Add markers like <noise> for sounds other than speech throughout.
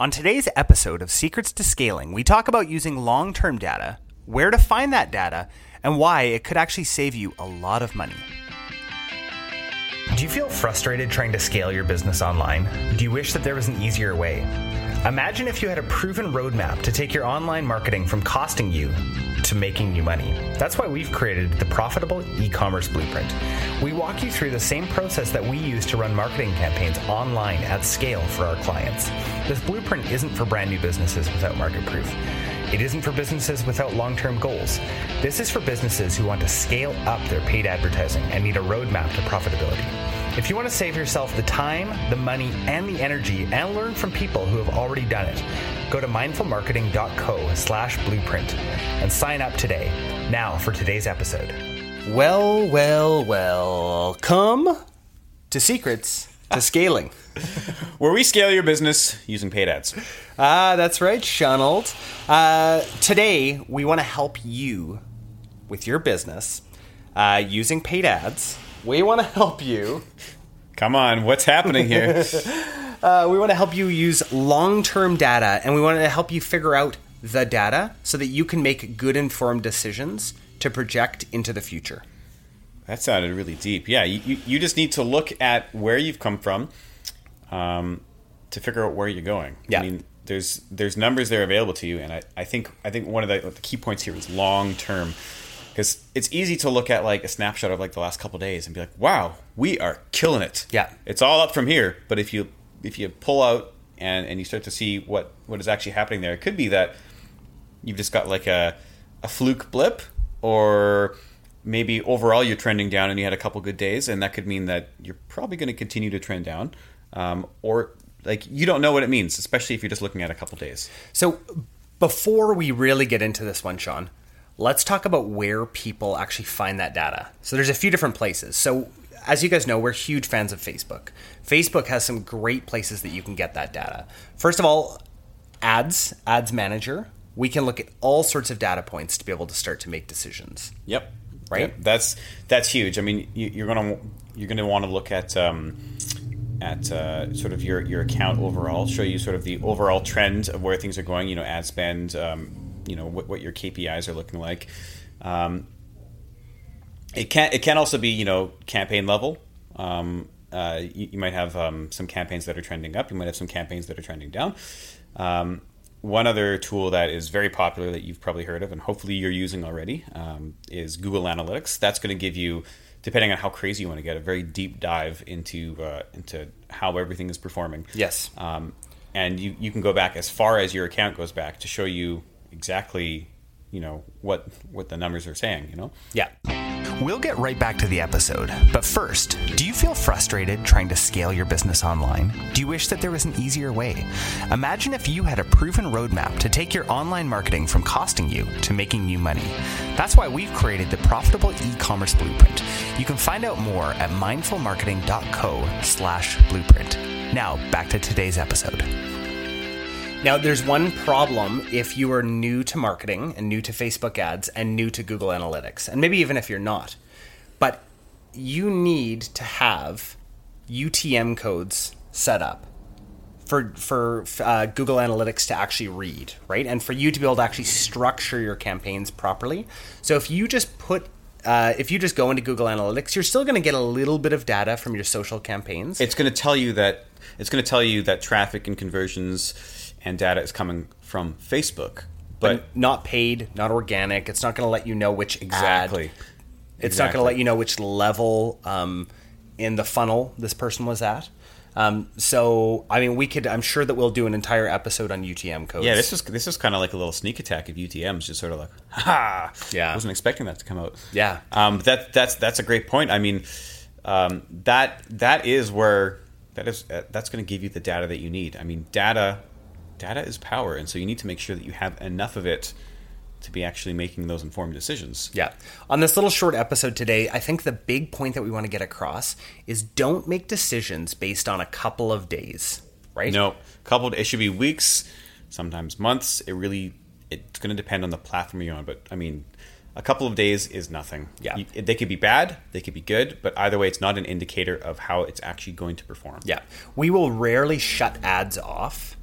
On today's episode of Secrets to Scaling, we talk about using long term data, where to find that data, and why it could actually save you a lot of money. Do you feel frustrated trying to scale your business online? Do you wish that there was an easier way? Imagine if you had a proven roadmap to take your online marketing from costing you to making you money. That's why we've created the Profitable E-commerce Blueprint. We walk you through the same process that we use to run marketing campaigns online at scale for our clients. This blueprint isn't for brand new businesses without market proof. It isn't for businesses without long term goals. This is for businesses who want to scale up their paid advertising and need a roadmap to profitability. If you want to save yourself the time, the money, and the energy and learn from people who have already done it, go to mindfulmarketing.co slash blueprint and sign up today. Now for today's episode. Well, well, welcome to Secrets to Scaling. where we scale your business using paid ads. Ah, that's right, Shonald. Uh, today, we want to help you with your business uh, using paid ads. We want to help you. Come on, what's happening here? <laughs> Uh, we want to help you use long term data and we want to help you figure out the data so that you can make good informed decisions to project into the future. That sounded really deep. Yeah, you, you, you just need to look at where you've come from um, to figure out where you're going. Yeah. I mean, there's there's numbers there available to you, and I, I think I think one of the, the key points here is long term. Because it's easy to look at like a snapshot of like the last couple days and be like, "Wow, we are killing it." Yeah. it's all up from here. But if you if you pull out and, and you start to see what what is actually happening there, it could be that you've just got like a a fluke blip, or maybe overall you're trending down and you had a couple good days, and that could mean that you're probably going to continue to trend down, um, or like you don't know what it means, especially if you're just looking at a couple days. So, before we really get into this one, Sean, let's talk about where people actually find that data. So, there's a few different places. So, as you guys know, we're huge fans of Facebook. Facebook has some great places that you can get that data. First of all, ads, ads manager. We can look at all sorts of data points to be able to start to make decisions. Yep. Right? Yep. That's that's huge. I mean, you, you're gonna you're gonna want to look at um, at uh, sort of your your account overall, show you sort of the overall trend of where things are going. You know, ad spend. Um, you know what, what your KPIs are looking like. Um, it can it can also be you know campaign level. Um, uh, you, you might have um, some campaigns that are trending up. You might have some campaigns that are trending down. One other tool that is very popular that you've probably heard of, and hopefully you're using already, um, is Google Analytics. That's going to give you, depending on how crazy you want to get, a very deep dive into uh, into how everything is performing. Yes. Um, and you, you can go back as far as your account goes back to show you exactly, you know, what what the numbers are saying. You know. Yeah. We'll get right back to the episode. But first, do you feel frustrated trying to scale your business online? Do you wish that there was an easier way? Imagine if you had a proven roadmap to take your online marketing from costing you to making you money. That's why we've created the Profitable E-commerce Blueprint. You can find out more at mindfulmarketing.co slash blueprint. Now, back to today's episode. Now, there's one problem if you are new to marketing and new to Facebook ads and new to Google Analytics, and maybe even if you're not. But you need to have UTM codes set up for for uh, Google Analytics to actually read, right? And for you to be able to actually structure your campaigns properly. So if you just put uh, if you just go into Google Analytics, you're still going to get a little bit of data from your social campaigns. It's going to tell you that it's going to tell you that traffic and conversions and data is coming from Facebook, but, but not paid, not organic. It's not going to let you know which exactly. ad. It's not going to let you know which level um, in the funnel this person was at. Um, so, I mean, we could. I'm sure that we'll do an entire episode on UTM codes. Yeah, this is this is kind of like a little sneak attack of UTM's, just sort of like, ha! Yeah. I wasn't expecting that to come out. Yeah. um, that that's that's a great point. I mean, um, that that is where that is uh, that's going to give you the data that you need. I mean, data data is power, and so you need to make sure that you have enough of it to be actually making those informed decisions. Yeah. On this little short episode today, I think the big point that we want to get across is don't make decisions based on a couple of days, right? No, coupled it should be weeks, sometimes months. It really it's going to depend on the platform you're on, but I mean, a couple of days is nothing. Yeah. You- they could be bad, they could be good, but either way, it's not an indicator of how it's actually going to perform. Yeah. We will rarely shut ads off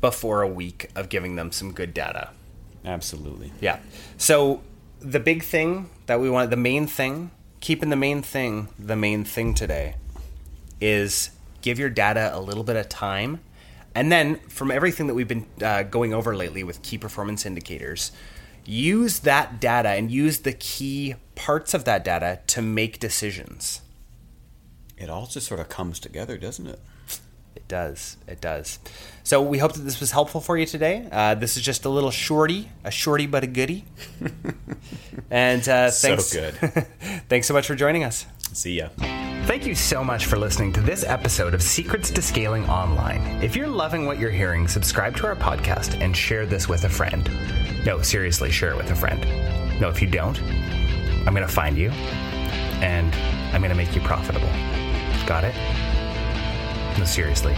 before a week of giving them some good data. Absolutely. Yeah. So the big thing that we want, the main thing, keeping the main thing, the main thing today is give your data a little bit of time. And then from everything that we've been uh, going over lately with key performance indicators, use that data and use the key parts of that data to make decisions. It all just sort of comes together, doesn't it? It does. It does. So we hope that this was helpful for you today. Uh, this is just a little shorty, a shorty but a goodie. <laughs> and uh, thanks. So <laughs> good. thanks so much for joining us. See ya. Thank you so much for listening to this episode of Secrets to Scaling Online. If you're loving what you're hearing, subscribe to our podcast and share this with a friend. No, seriously, share it with a friend. No, if you don't, I'm going to find you and I'm going to make you profitable. Got it? Seriously.